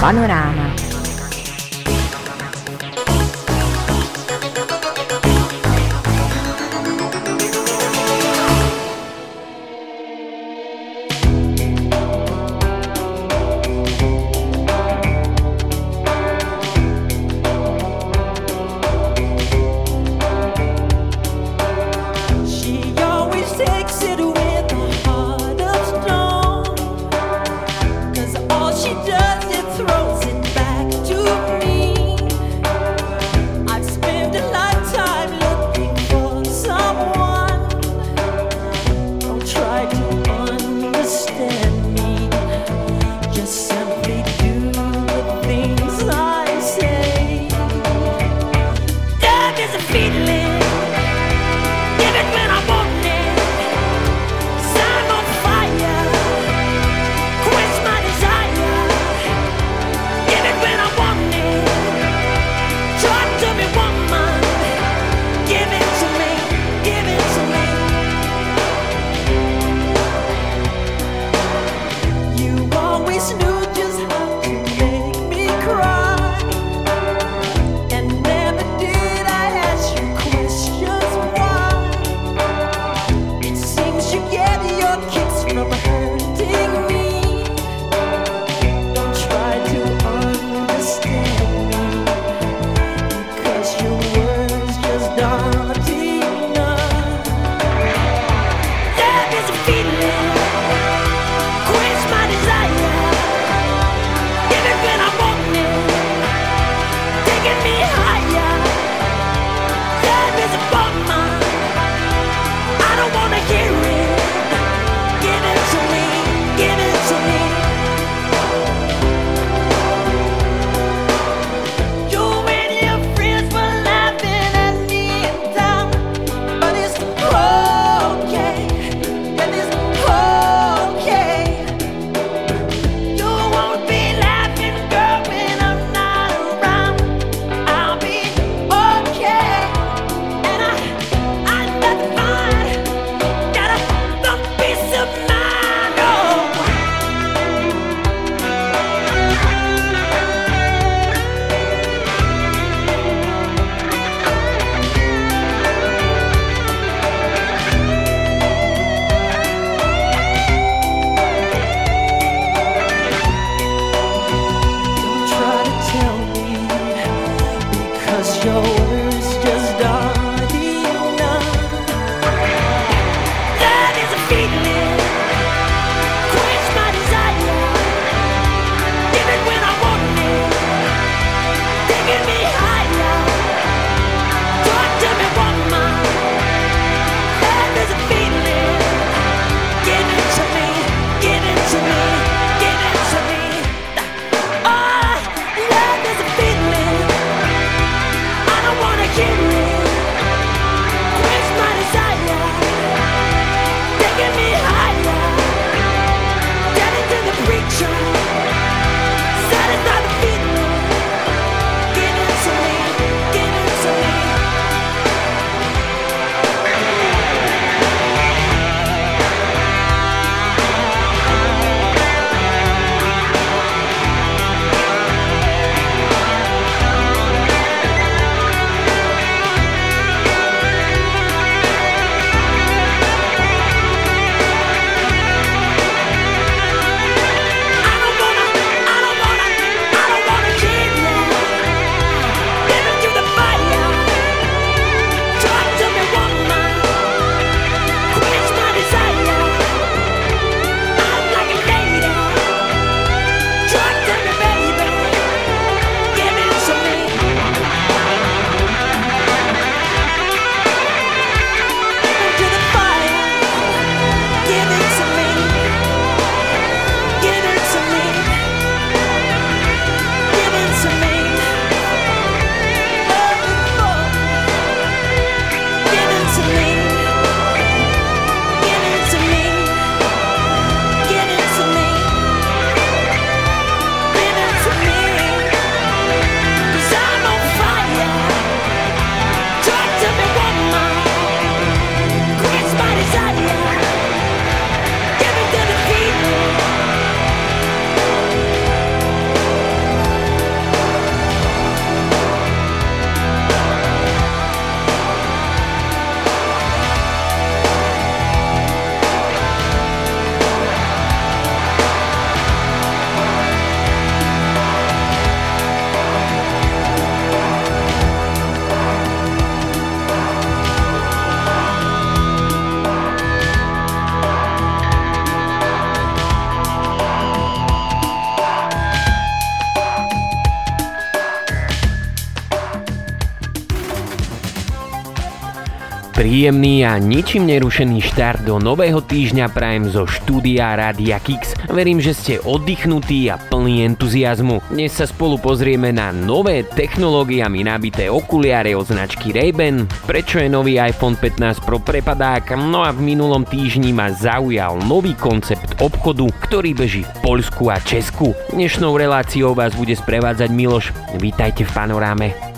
Panorama. Príjemný a ničím nerušený štart do nového týždňa prajem zo štúdia Rádia Kix. Verím, že ste oddychnutí a plní entuziasmu. Dnes sa spolu pozrieme na nové technológiami nabité okuliare od značky Ray-Ban, prečo je nový iPhone 15 Pro prepadák, no a v minulom týždni ma zaujal nový koncept obchodu, ktorý beží v Poľsku a Česku. Dnešnou reláciou vás bude sprevádzať Miloš. Vítajte v panoráme.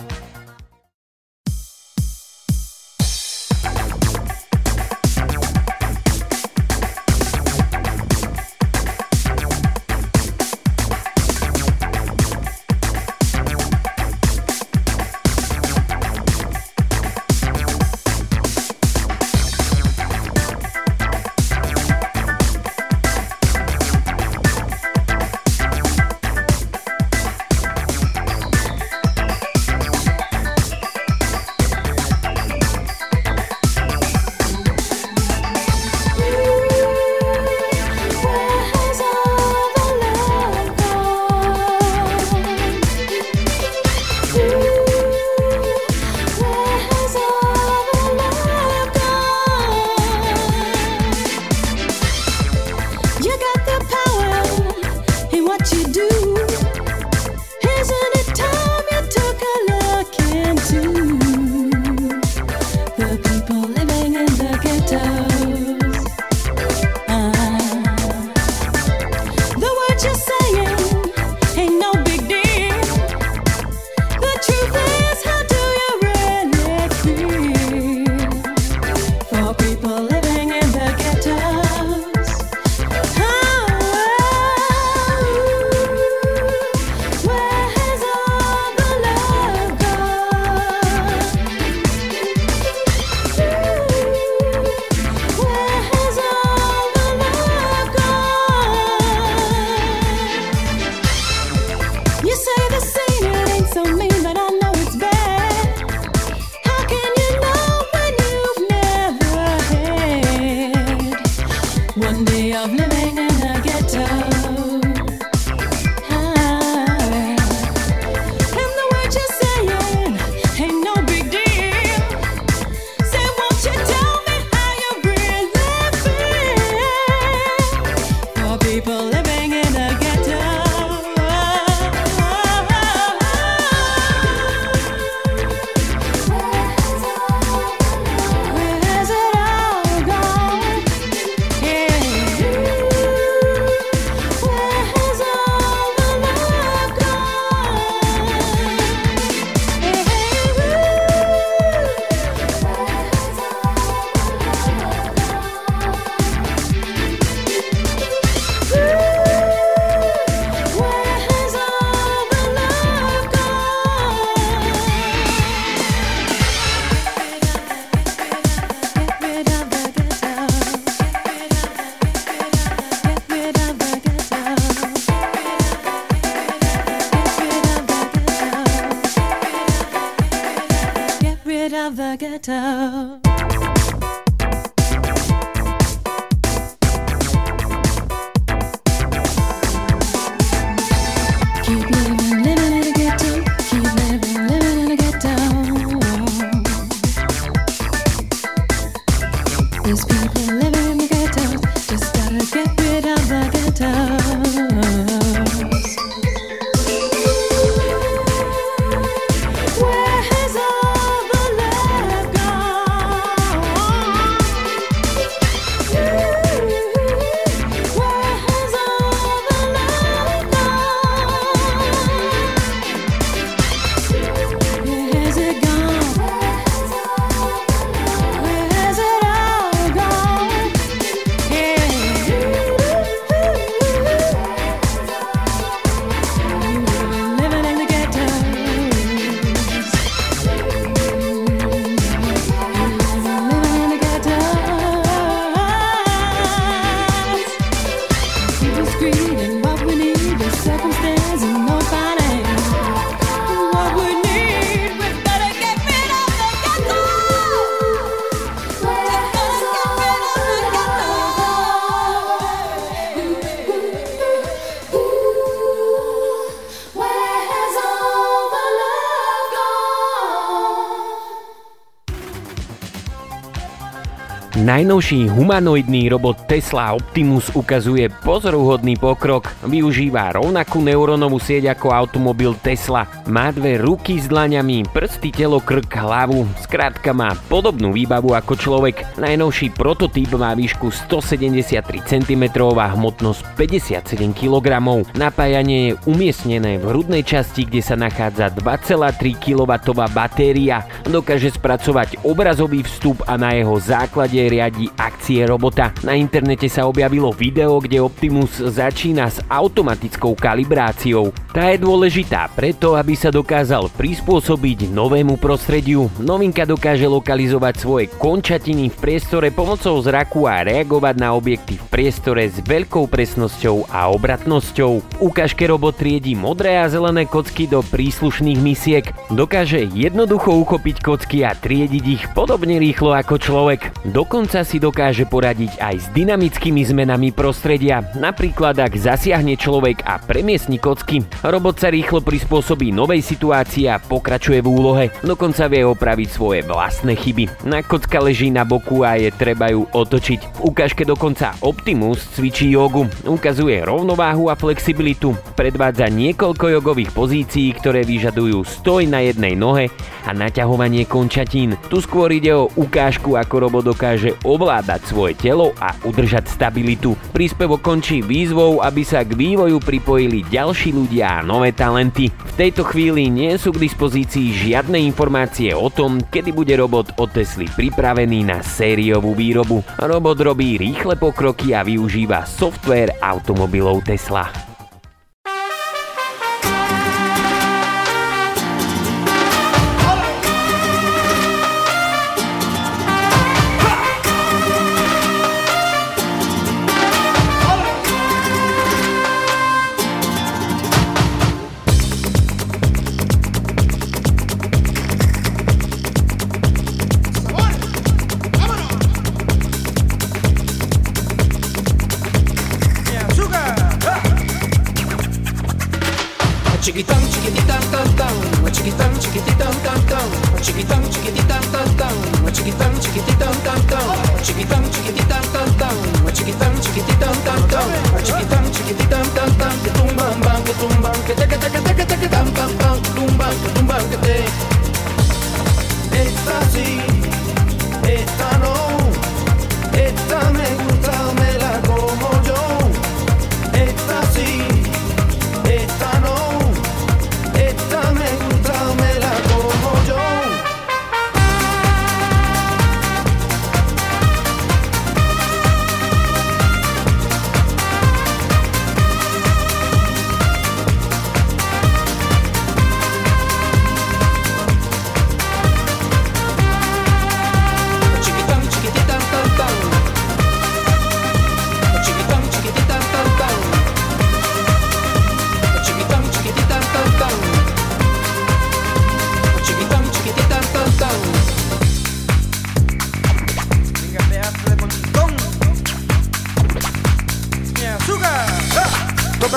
Najnovší humanoidný robot Tesla Optimus ukazuje pozoruhodný pokrok. Využíva rovnakú neurónovú sieť ako automobil Tesla. Má dve ruky s dlaňami, prsty, telo, krk, hlavu. Skrátka má podobnú výbavu ako človek. Najnovší prototyp má výšku 173 cm a hmotnosť 57 kg. Napájanie je umiestnené v hrudnej časti, kde sa nachádza 2,3 kW batéria. Dokáže spracovať obrazový vstup a na jeho základe riadi akcie robota. Na internete sa objavilo video, kde Optimus začína s automatickou kalibráciou. Tá je dôležitá preto, aby sa dokázal prispôsobiť novému prostrediu. Novinka dokáže lokalizovať svoje končatiny v priestore pomocou zraku a reagovať na objekty v priestore s veľkou presnosťou a obratnosťou. V ukážke robot triedi modré a zelené kocky do príslušných misiek. Dokáže jednoducho uchopiť kocky a triediť ich podobne rýchlo ako človek. Dokonca Dokonca si dokáže poradiť aj s dynamickými zmenami prostredia. Napríklad ak zasiahne človek a premiesni kocky, robot sa rýchlo prispôsobí novej situácii a pokračuje v úlohe. Dokonca vie opraviť svoje vlastné chyby. Na kocka leží na boku a je treba ju otočiť. V ukážke dokonca Optimus cvičí jogu. Ukazuje rovnováhu a flexibilitu. Predvádza niekoľko jogových pozícií, ktoré vyžadujú stoj na jednej nohe a naťahovanie končatín. Tu skôr ide o ukážku, ako robot dokáže ovládať svoje telo a udržať stabilitu. Príspevok končí výzvou, aby sa k vývoju pripojili ďalší ľudia a nové talenty. V tejto chvíli nie sú k dispozícii žiadne informácie o tom, kedy bude robot od Tesly pripravený na sériovú výrobu. Robot robí rýchle pokroky a využíva software automobilov Tesla.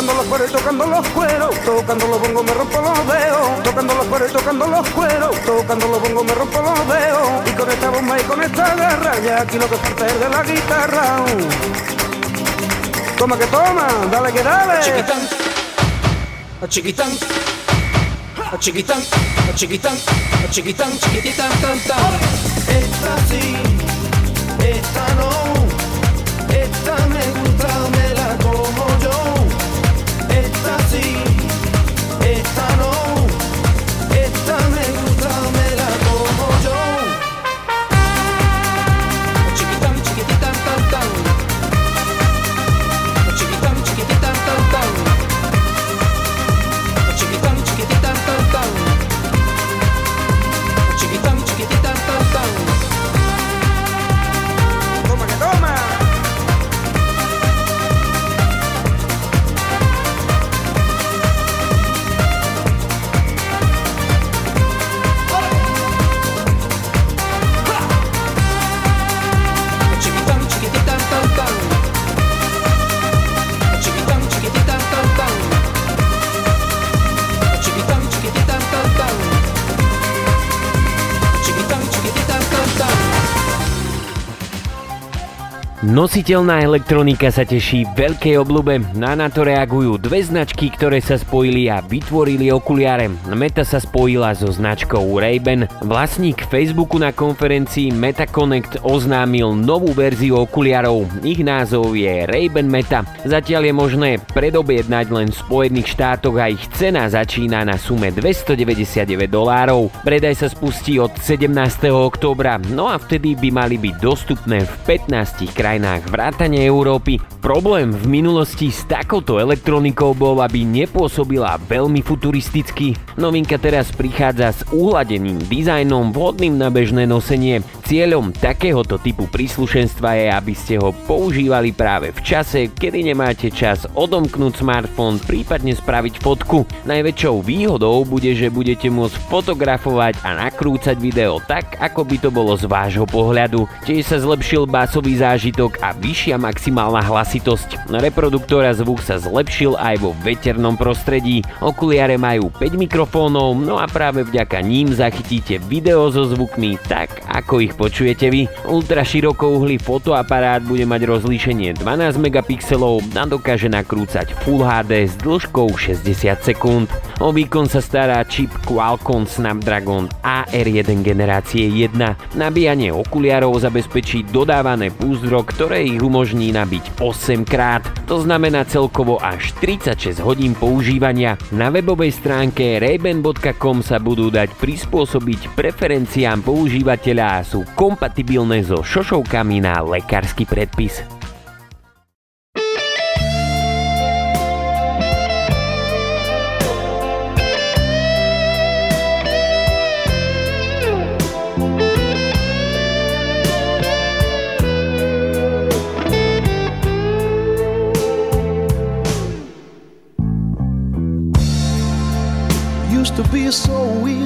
tocando los cueros, tocando los cueros, tocando los bongos me rompo los dedos, tocando los cueros, tocando los cueros, tocando los bongos me rompo los dedos, y con esta bomba y con esta garra, ya aquí lo que falta es de la guitarra. Toma que toma, dale que dale. Chiquitán, a chiquitán, a chiquitán, a chiquitán, a chiquitán, chiquititán, tan tan. Esta sí, esta no. Nositeľná elektronika sa teší veľkej obľube. Na na to reagujú dve značky, ktoré sa spojili a vytvorili okuliare. Meta sa spojila so značkou Ray-Ban. Vlastník Facebooku na konferencii MetaConnect oznámil novú verziu okuliarov. Ich názov je Ray-Ban Meta. Zatiaľ je možné predobjednať len v Spojených štátoch a ich cena začína na sume 299 dolárov. Predaj sa spustí od 17. októbra, no a vtedy by mali byť dostupné v 15 krajinách krajinách vrátane Európy. Problém v minulosti s takouto elektronikou bol, aby nepôsobila veľmi futuristicky. Novinka teraz prichádza s uhladeným dizajnom vhodným na bežné nosenie. Cieľom takéhoto typu príslušenstva je, aby ste ho používali práve v čase, kedy nemáte čas odomknúť smartfón, prípadne spraviť fotku. Najväčšou výhodou bude, že budete môcť fotografovať a nakrúcať video tak, ako by to bolo z vášho pohľadu. Tiež sa zlepšil básový zážitok zážitok a vyššia maximálna hlasitosť. Reproduktora zvuk sa zlepšil aj vo veternom prostredí. Okuliare majú 5 mikrofónov, no a práve vďaka ním zachytíte video so zvukmi tak, ako ich počujete vy. Ultra širokouhlý fotoaparát bude mať rozlíšenie 12 megapixelov a dokáže nakrúcať Full HD s dĺžkou 60 sekúnd. O výkon sa stará čip Qualcomm Snapdragon AR1 generácie 1. Nabíjanie okuliarov zabezpečí dodávané púzdro, ktoré ich umožní nabiť 8 krát. To znamená celkovo až 36 hodín používania. Na webovej stránke rayban.com sa budú dať prispôsobiť preferenciám používateľa a sú kompatibilné so šošovkami na lekársky predpis.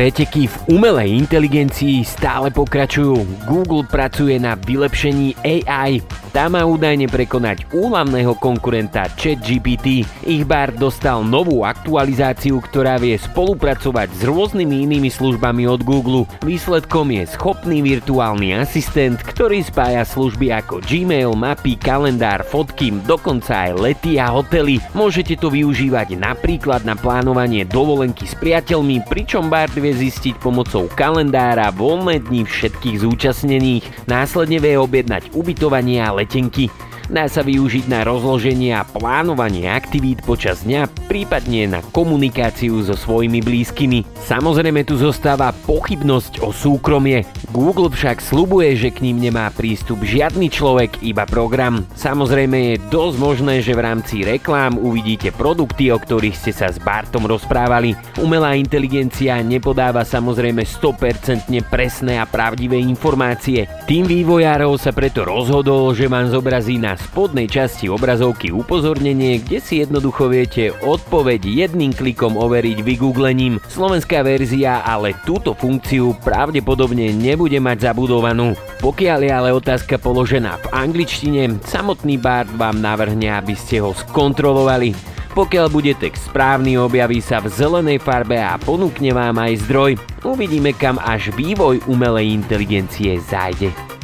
Preteky v umelej inteligencii stále pokračujú. Google pracuje na vylepšení AI. Tá má údajne prekonať úlavného konkurenta ChatGPT. Ich bar dostal novú aktualizáciu, ktorá vie spolupracovať s rôznymi inými službami od Google. Výsledkom je schopný virtuálny asistent, ktorý spája služby ako Gmail, mapy, kalendár, fotky, dokonca aj lety a hotely. Môžete to využívať napríklad na plánovanie dovolenky s priateľmi, pričom Bard vie zistiť pomocou kalendára voľné dni všetkých zúčastnených. Následne vie objednať ubytovanie a letenky. Dá sa využiť na rozloženie a plánovanie aktivít počas dňa, prípadne na komunikáciu so svojimi blízkymi. Samozrejme tu zostáva pochybnosť o súkromie. Google však slubuje, že k ním nemá prístup žiadny človek, iba program. Samozrejme je dosť možné, že v rámci reklám uvidíte produkty, o ktorých ste sa s Bartom rozprávali. Umelá inteligencia nepodáva samozrejme 100% presné a pravdivé informácie. Tým vývojárov sa preto rozhodol, že vám zobrazí na spodnej časti obrazovky upozornenie, kde si jednoducho viete odpoveď jedným klikom overiť vygooglením. Slovenská verzia ale túto funkciu pravdepodobne nebude mať zabudovanú. Pokiaľ je ale otázka položená v angličtine, samotný Bard vám navrhne, aby ste ho skontrolovali. Pokiaľ bude text správny, objaví sa v zelenej farbe a ponúkne vám aj zdroj. Uvidíme, kam až vývoj umelej inteligencie zájde.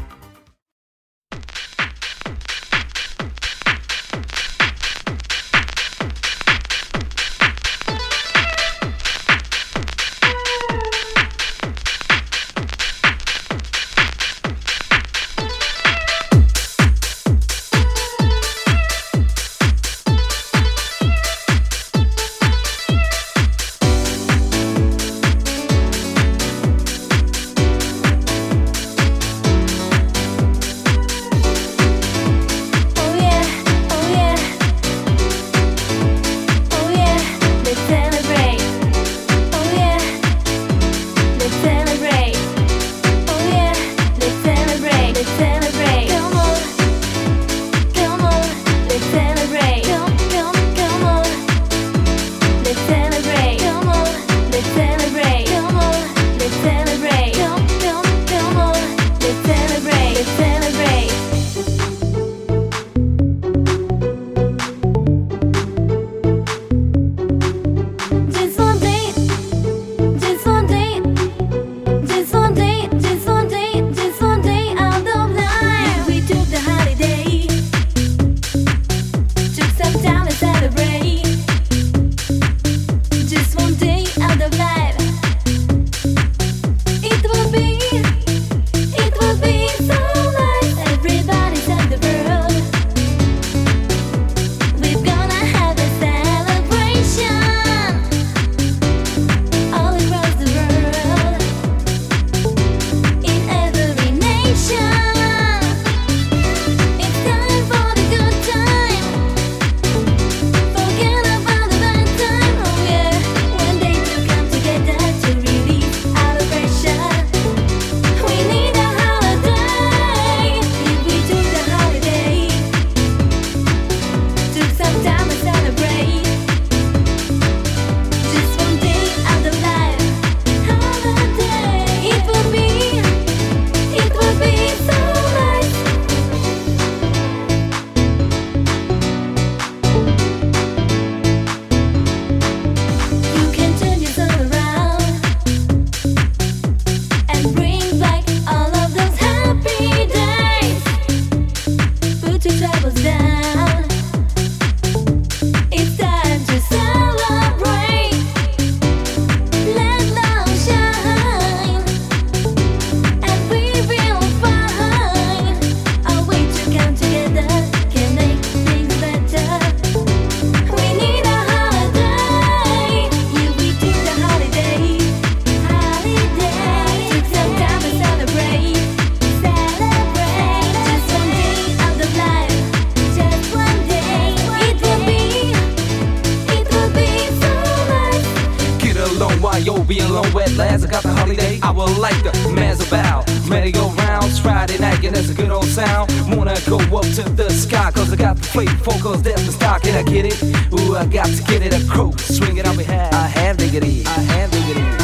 Lads, I got the holiday. I would like the Mazabal. Merry-go rounds, Friday night, and that's a good old sound. Wanna go up to the sky, cause I got the flavor, cause that's the stock, and I get it. Ooh, I got to get it, a croak, swing it on have diggity, I have diggity, I have diggity.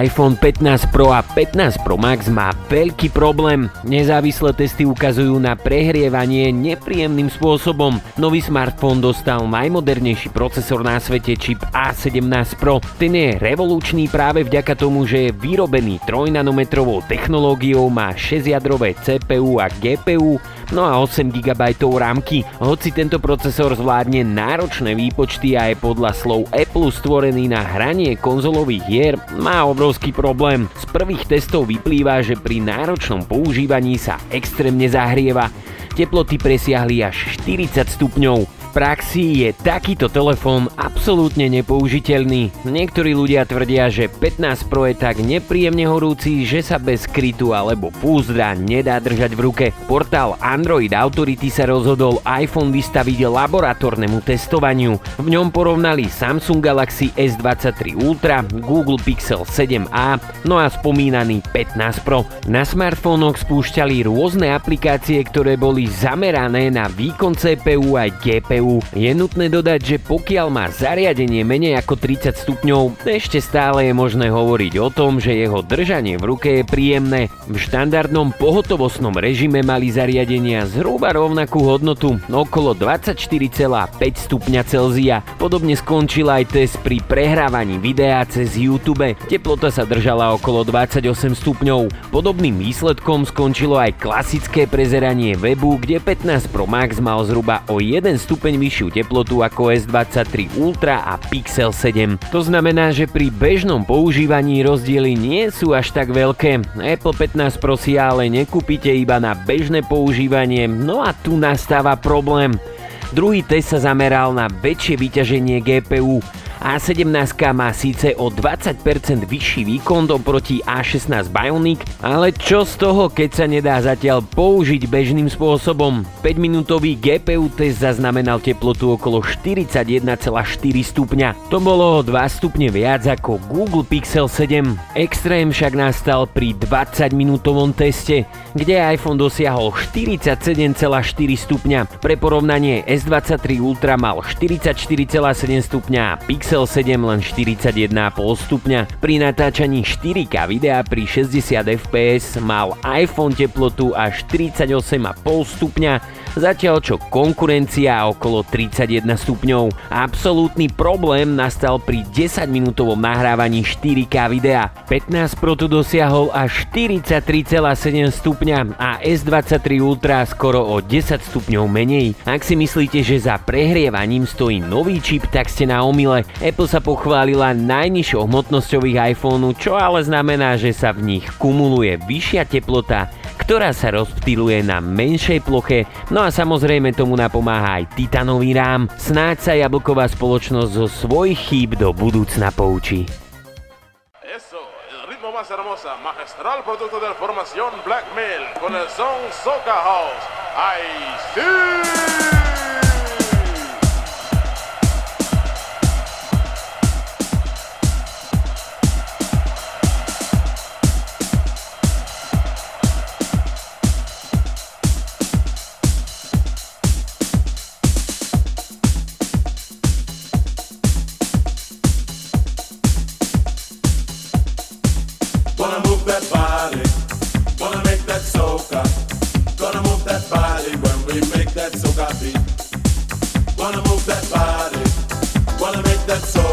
iPhone 15 Pro a 15 Pro Max má veľký problém. Nezávislé testy ukazujú na prehrievanie nepríjemným spôsobom. Nový smartfón dostal najmodernejší procesor na svete čip A17 Pro. Ten je revolučný práve vďaka tomu, že je vyrobený 3 nanometrovou technológiou, má 6-jadrové CPU a GPU, no a 8 GB rámky. Hoci tento procesor zvládne náročné výpočty a je podľa slov Apple stvorený na hranie konzolových hier, má obrovský problém. Z prvých testov vyplýva, že pri náročnom používaní sa extrémne zahrieva. Teploty presiahli až 40 stupňov. Praxi je takýto telefón absolútne nepoužiteľný. Niektorí ľudia tvrdia, že 15 Pro je tak nepríjemne horúci, že sa bez krytu alebo púzdra nedá držať v ruke. Portál Android Authority sa rozhodol iPhone vystaviť laboratórnemu testovaniu. V ňom porovnali Samsung Galaxy S23 Ultra, Google Pixel 7a, no a spomínaný 15 Pro. Na smartfónoch spúšťali rôzne aplikácie, ktoré boli zamerané na výkon CPU aj GPU. Je nutné dodať, že pokiaľ má zariadenie menej ako 30 stupňov, ešte stále je možné hovoriť o tom, že jeho držanie v ruke je príjemné. V štandardnom pohotovostnom režime mali zariadenia zhruba rovnakú hodnotu, okolo 24,5 stupňa Celzia. Podobne skončil aj test pri prehrávaní videa cez YouTube. Teplota sa držala okolo 28 stupňov. Podobným výsledkom skončilo aj klasické prezeranie webu, kde 15 Pro Max mal zhruba o 1 stupeň vyššiu teplotu ako S23 Ultra a Pixel 7. To znamená, že pri bežnom používaní rozdiely nie sú až tak veľké. Apple 15 Pro ale nekúpite iba na bežné používanie, no a tu nastáva problém. Druhý test sa zameral na väčšie vyťaženie GPU. A17 má síce o 20% vyšší výkon oproti A16 Bionic, ale čo z toho, keď sa nedá zatiaľ použiť bežným spôsobom? 5-minútový GPU test zaznamenal teplotu okolo 41,4 stupňa. To bolo o 2 stupne viac ako Google Pixel 7. Extrém však nastal pri 20-minútovom teste, kde iPhone dosiahol 47,4 stupňa. Pre porovnanie S23 Ultra mal 44,7 stupňa a Pixel 7 len 41,5 stupňa. Pri natáčaní 4K videa pri 60 fps mal iPhone teplotu až 38,5 stupňa, zatiaľ čo konkurencia okolo 31 stupňov. Absolútny problém nastal pri 10-minútovom nahrávaní 4K videa. 15 Pro tu dosiahol až 43,7 stupňa a S23 Ultra skoro o 10 stupňov menej. Ak si myslíte, že za prehrievaním stojí nový čip, tak ste na omyle. Apple sa pochválila najnižšou hmotnosťou ich iPhoneu, čo ale znamená, že sa v nich kumuluje vyššia teplota, ktorá sa rozptýluje na menšej ploche, no a samozrejme tomu napomáha aj titanový rám. Snáď sa jablková spoločnosť zo svojich chýb do budúcna poučí. Más hermosa, magistral producto de la formación Blackmail con el son Soca House. ¡Ay, sí! body. Wanna make that soul.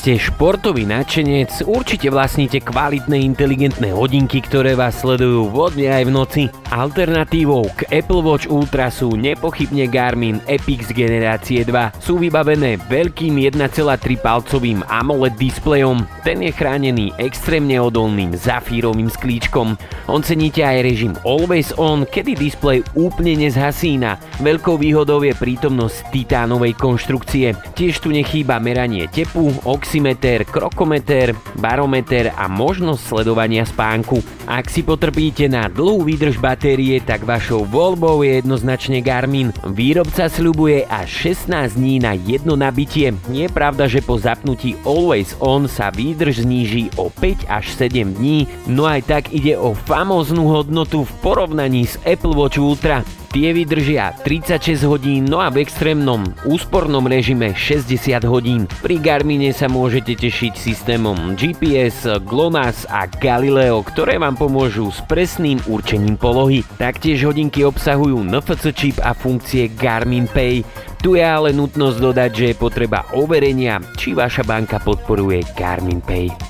ste športový nadšenec, určite vlastníte kvalitné inteligentné hodinky, ktoré vás sledujú vodne aj v noci. Alternatívou k Apple Watch Ultra sú nepochybne Garmin Epix generácie 2. Sú vybavené veľkým 1,3 palcovým AMOLED displejom. Ten je chránený extrémne odolným zafírovým sklíčkom. On aj režim Always On, kedy displej úplne nezhasína. Veľkou výhodou je prítomnosť titánovej konštrukcie. Tiež tu nechýba meranie tepu, oxidu oximeter, krokometer, barometer a možnosť sledovania spánku. Ak si potrpíte na dlhú výdrž batérie, tak vašou voľbou je jednoznačne Garmin. Výrobca sľubuje až 16 dní na jedno nabitie. Je pravda, že po zapnutí Always On sa výdrž zníži o 5 až 7 dní, no aj tak ide o famóznu hodnotu v porovnaní s Apple Watch Ultra. Tie vydržia 36 hodín, no a v extrémnom úspornom režime 60 hodín. Pri Garmine sa môžete tešiť systémom GPS, GLONASS a Galileo, ktoré vám pomôžu s presným určením polohy. Taktiež hodinky obsahujú NFC čip a funkcie Garmin Pay. Tu je ale nutnosť dodať, že je potreba overenia, či vaša banka podporuje Garmin Pay.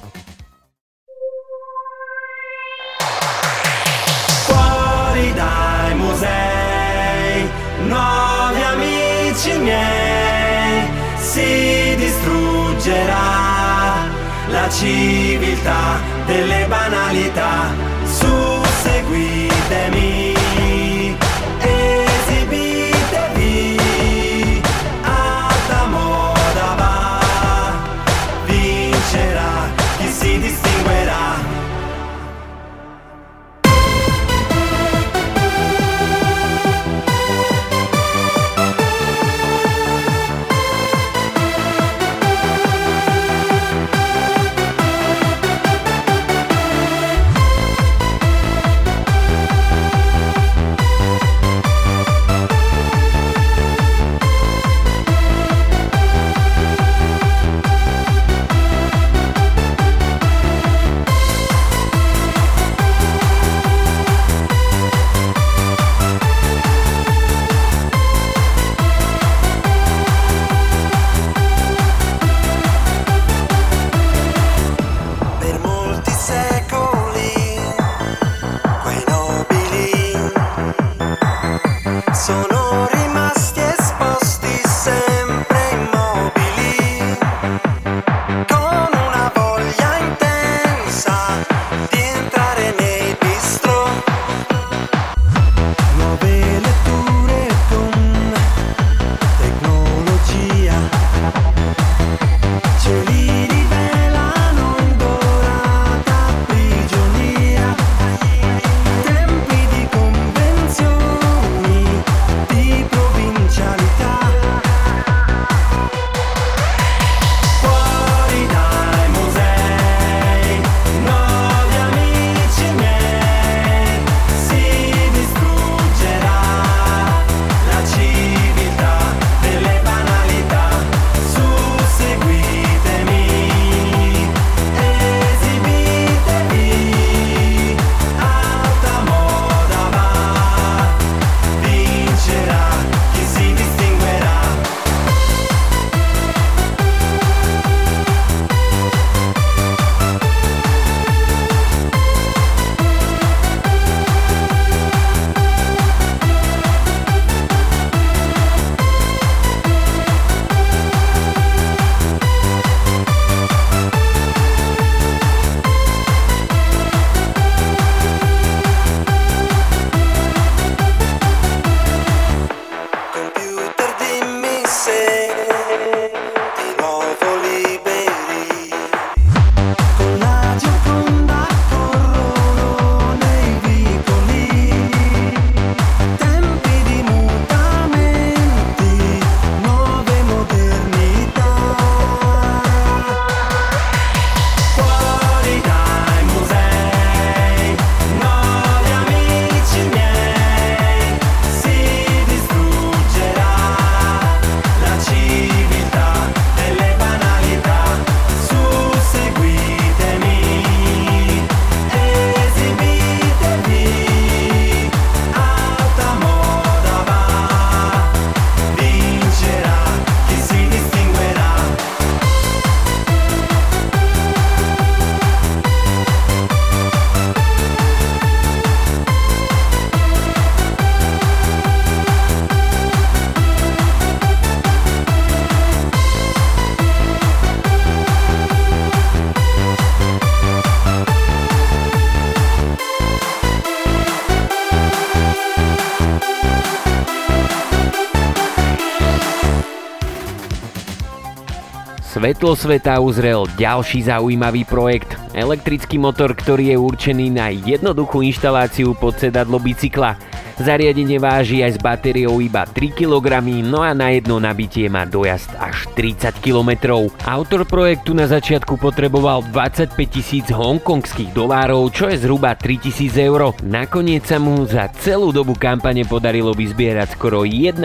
civiltà delle banalità. su seguire. Svetlo sveta uzrel ďalší zaujímavý projekt. Elektrický motor, ktorý je určený na jednoduchú inštaláciu pod sedadlo bicykla. Zariadenie váži aj s batériou iba 3 kg, no a na jedno nabitie má dojazd až 30 km. Autor projektu na začiatku potreboval 25 tisíc hongkongských dolárov, čo je zhruba 3000 eur. Nakoniec sa mu za celú dobu kampane podarilo vyzbierať skoro 1,2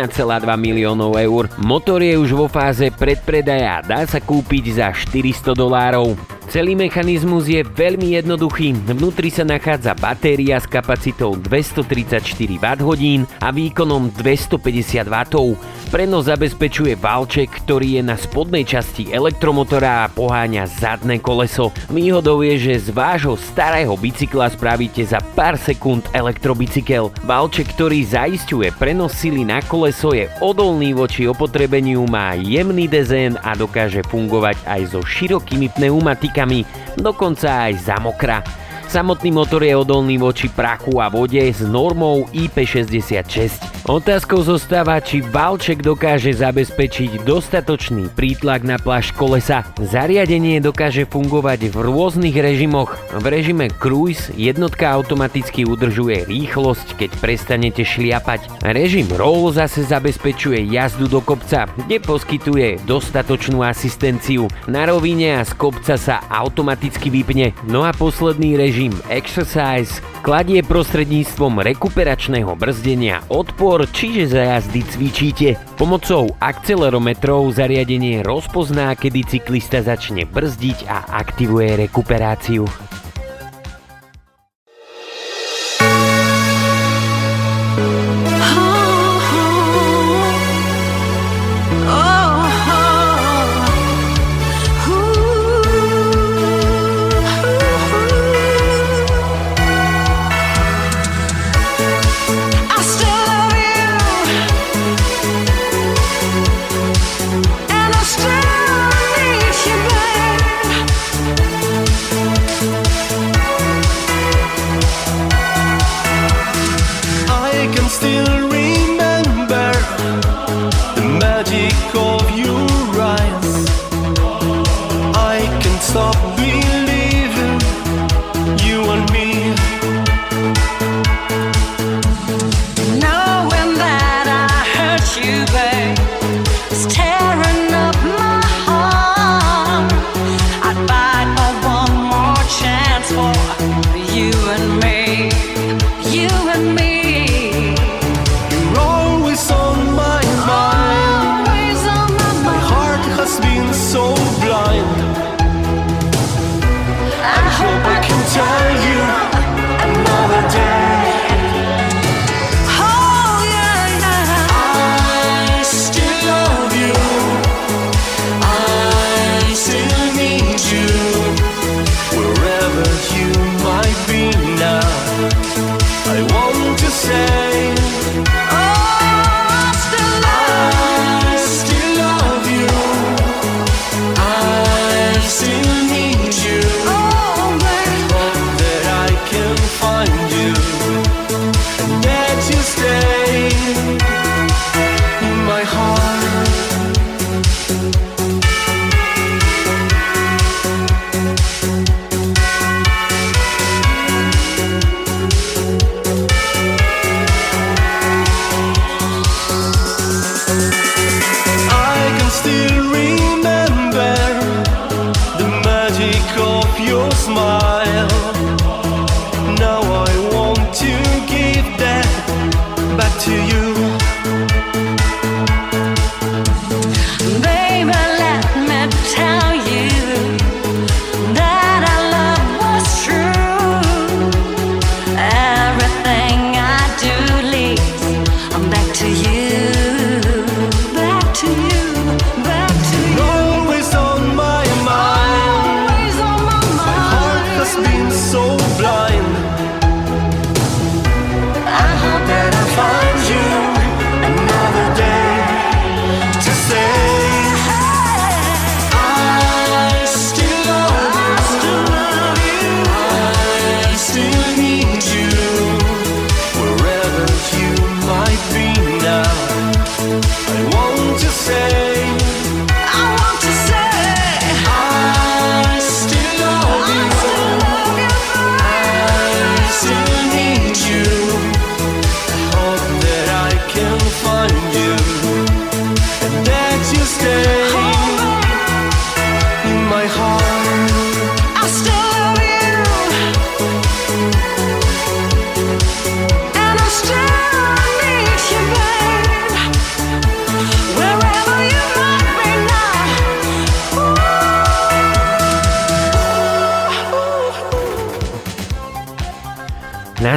miliónov eur. Motor je už vo fáze predpredaja a dá sa kúpiť za 400 dolárov. Celý mechanizmus je veľmi jednoduchý. Vnútri sa nachádza batéria s kapacitou 234 Wh a výkonom 250 W. Prenos zabezpečuje valček, ktorý je na spodnej časti elektromotora a poháňa zadné koleso. Výhodou je, že z vášho starého bicykla spravíte za pár sekúnd elektrobicykel. Valček, ktorý zaisťuje prenos sily na koleso je odolný voči opotrebeniu, má jemný dezén a dokáže fungovať aj so širokými pneumatikami, dokonca aj za mokra. Samotný motor je odolný voči prachu a vode s normou IP66. Otázkou zostáva, či valček dokáže zabezpečiť dostatočný prítlak na plášť kolesa. Zariadenie dokáže fungovať v rôznych režimoch. V režime cruise jednotka automaticky udržuje rýchlosť, keď prestanete šliapať. Režim roll zase zabezpečuje jazdu do kopca, kde poskytuje dostatočnú asistenciu. Na rovine a z kopca sa automaticky vypne. No a posledný režim exercise kladie prostredníctvom rekuperačného brzdenia odpor, čiže za jazdy cvičíte. Pomocou akcelerometrov zariadenie rozpozná, kedy cyklista začne brzdiť a aktivuje rekuperáciu.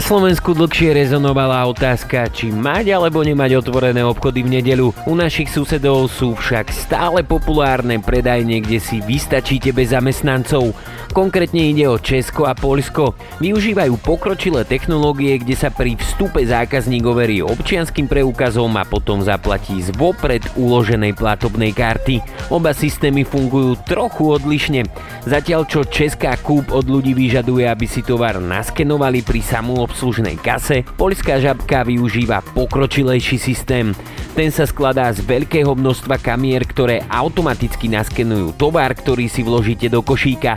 Slovensku dlhšie rezonovala otázka, či mať alebo nemať otvorené obchody v nedeľu. U našich susedov sú však stále populárne predajne, kde si vystačíte bez zamestnancov. Konkrétne ide o Česko a Poľsko. Využívajú pokročilé technológie, kde sa pri vstupe zákazník overí občianským preukazom a potom zaplatí z vopred uloženej platobnej karty. Oba systémy fungujú trochu odlišne. Zatiaľ čo Česká kúp od ľudí vyžaduje, aby si tovar naskenovali pri samoobslužnej kase, poľská žabka využíva pokročilejší systém. Ten sa skladá z veľkého množstva kamier, ktoré automaticky naskenujú tovar, ktorý si vložíte do košíka.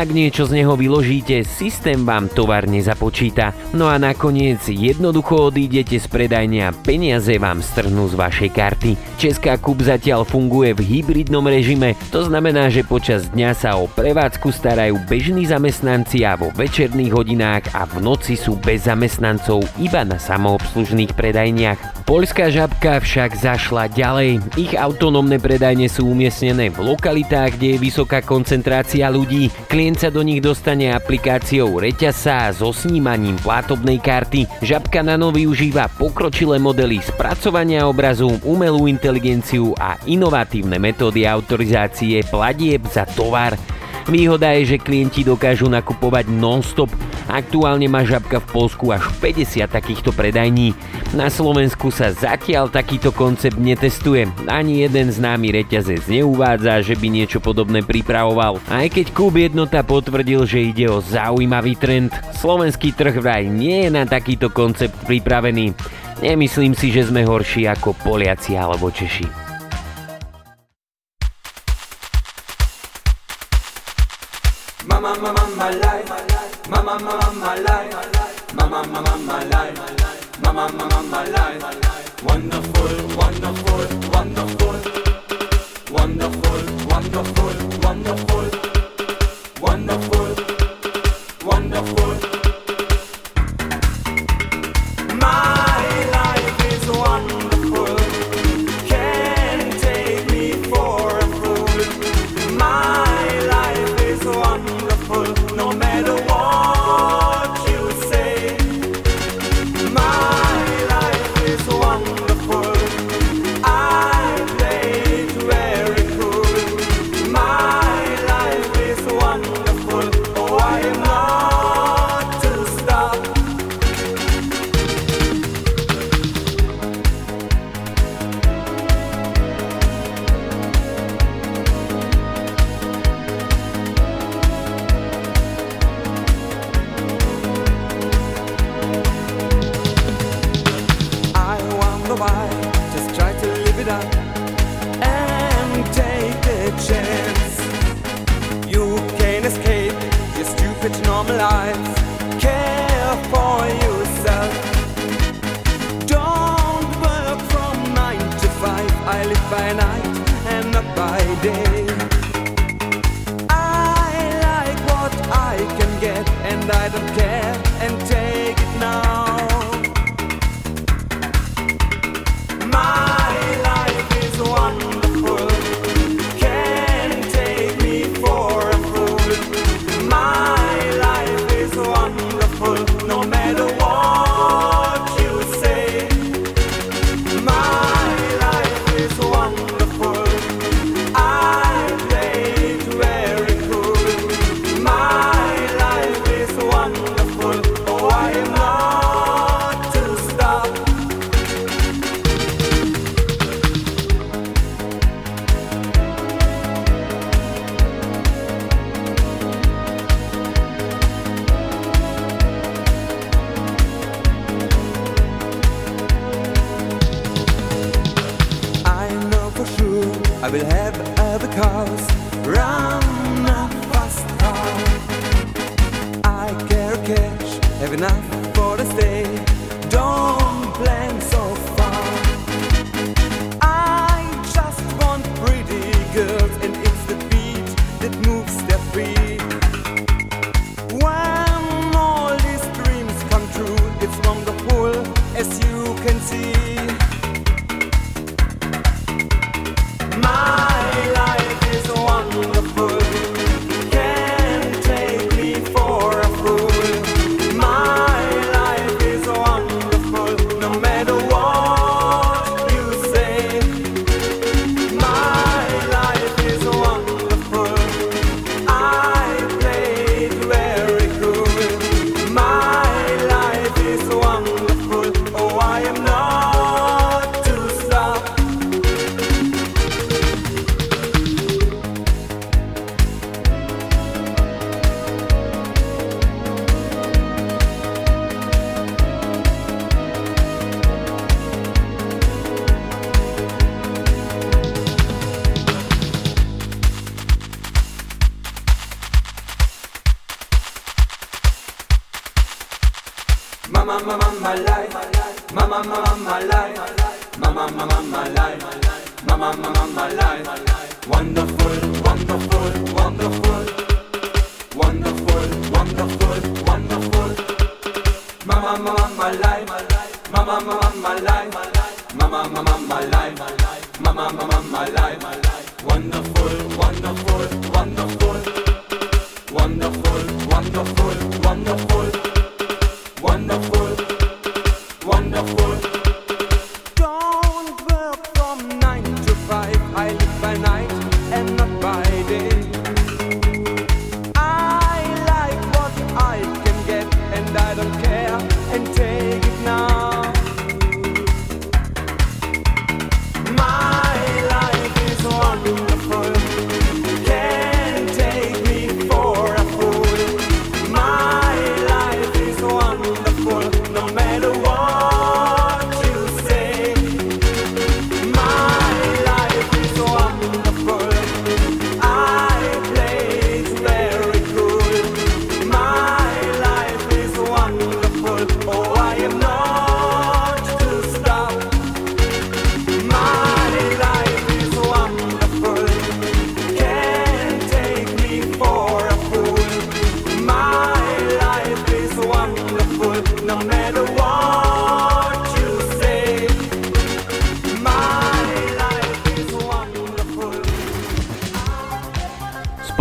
Ak niečo z neho vyložíte, systém vám tovar nezapočíta. No a nakoniec jednoducho odídete z predajne a peniaze vám strhnú z vašej karty. Česká kúp zatiaľ funguje v hybridnom režime, to znamená, že počas dňa sa o prevádzku starajú bežní zamestnanci a vo večerných hodinách a v noci sú bez zamestnancov iba na samoobslužných predajniach. Poľská žabka však zašla ďalej. Ich autonómne predajne sú umiestnené v lokalitách, kde je vysoká koncentrácia ľudí. Klient sa do nich dostane aplikáciou reťasa so snímaním platobnej karty. Žabka nano využíva pokročilé modely spracovania obrazu, umelú inteligenciu a inovatívne metódy autorizácie platieb za tovar. Výhoda je, že klienti dokážu nakupovať non-stop. Aktuálne má Žabka v Polsku až 50 takýchto predajní. Na Slovensku sa zatiaľ takýto koncept netestuje. Ani jeden známy reťazec neuvádza, že by niečo podobné pripravoval. Aj keď klub jednota potvrdil, že ide o zaujímavý trend. Slovenský trh vraj nie je na takýto koncept pripravený. Nemyslím si, že sme horší ako Poliaci alebo Češi. mama, mama, life. Mama, mama, mama, life. Mama, mama, mama, life. Mama, mama, mama, life. Wonderful, wonderful, wonderful. Wonderful, wonderful, wonderful. Wonderful, wonderful.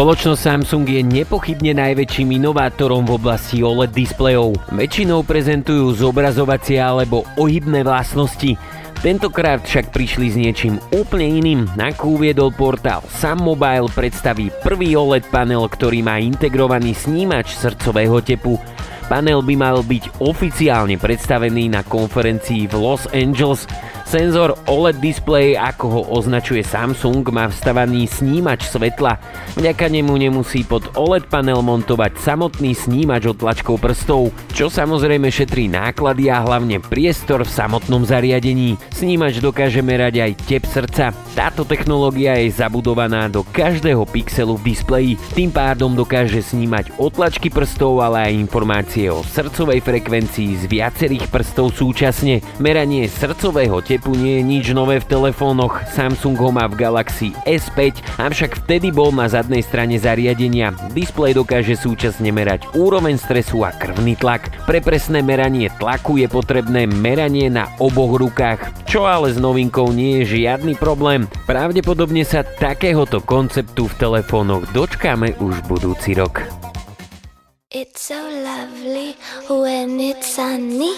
Spoločnosť Samsung je nepochybne najväčším inovátorom v oblasti OLED displejov. Väčšinou prezentujú zobrazovacie alebo ohybné vlastnosti. Tentokrát však prišli s niečím úplne iným. Ako uviedol portál Sam Mobile predstaví prvý OLED panel, ktorý má integrovaný snímač srdcového tepu. Panel by mal byť oficiálne predstavený na konferencii v Los Angeles. Senzor OLED display, ako ho označuje Samsung, má vstavaný snímač svetla. Vďaka nemu nemusí pod OLED panel montovať samotný snímač od tlačkou prstov, čo samozrejme šetrí náklady a hlavne priestor v samotnom zariadení. Snímač dokáže merať aj tep srdca. Táto technológia je zabudovaná do každého pixelu v displeji, tým pádom dokáže snímať otlačky prstov, ale aj informácie o srdcovej frekvencii z viacerých prstov súčasne. Meranie srdcového tepu nie je nič nové v telefónoch, Samsung ho má v Galaxy S5, avšak vtedy bol na zadnej strane zariadenia. Displej dokáže súčasne merať úroveň stresu a krvný tlak. Pre presné meranie tlaku je potrebné meranie na oboch rukách, čo ale s novinkou nie je žiadny problém. Pravdepodobne sa takéhoto konceptu v telefónoch dočkáme už budúci rok. It's so lovely when it's sunny.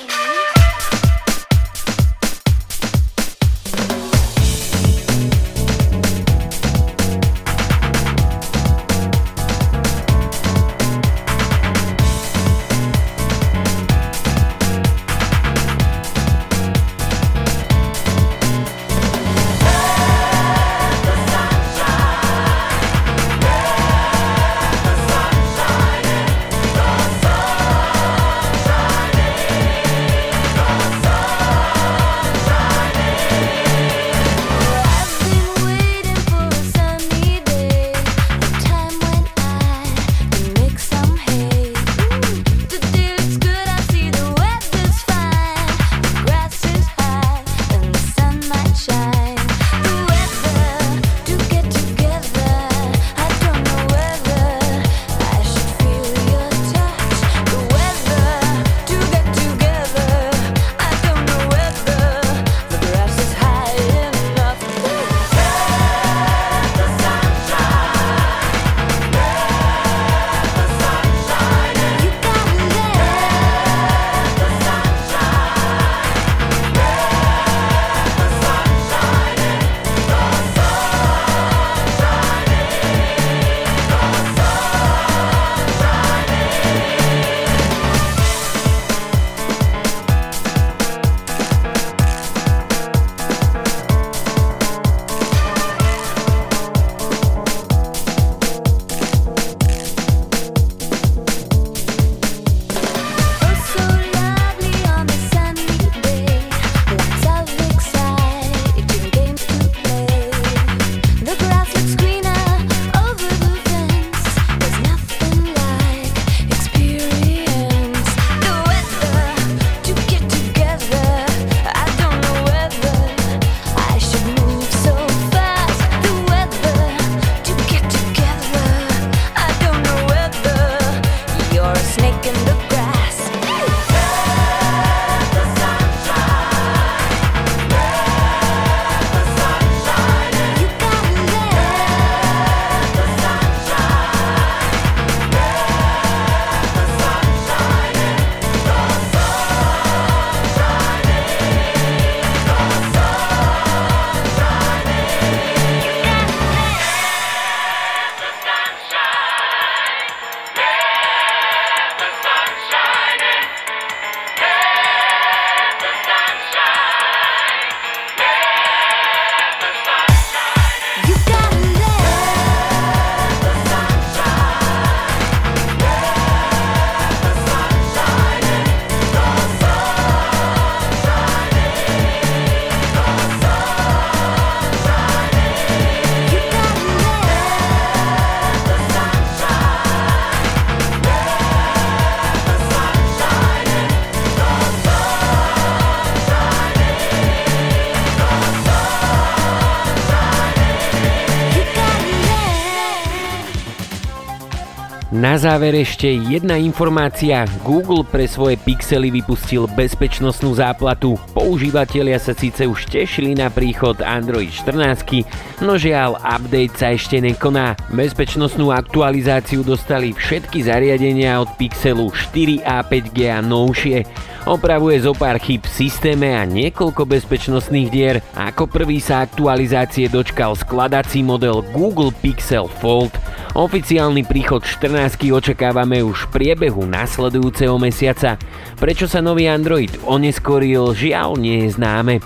záver ešte jedna informácia. Google pre svoje pixely vypustil bezpečnostnú záplatu. Používatelia sa síce už tešili na príchod Android 14, no žiaľ, update sa ešte nekoná. Bezpečnostnú aktualizáciu dostali všetky zariadenia od Pixelu 4 a 5G a novšie. Opravuje zo pár chyb v systéme a niekoľko bezpečnostných dier. Ako prvý sa aktualizácie dočkal skladací model Google Pixel Fold. Oficiálny príchod 14 očakávame už v priebehu následujúceho mesiaca. Prečo sa nový Android oneskoril, žiaľ nie je známe.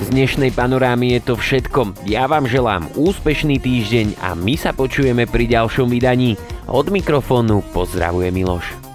Z dnešnej panorámy je to všetko. Ja vám želám úspešný týždeň a my sa počujeme pri ďalšom vydaní. Od mikrofónu pozdravuje Miloš.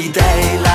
lucky day.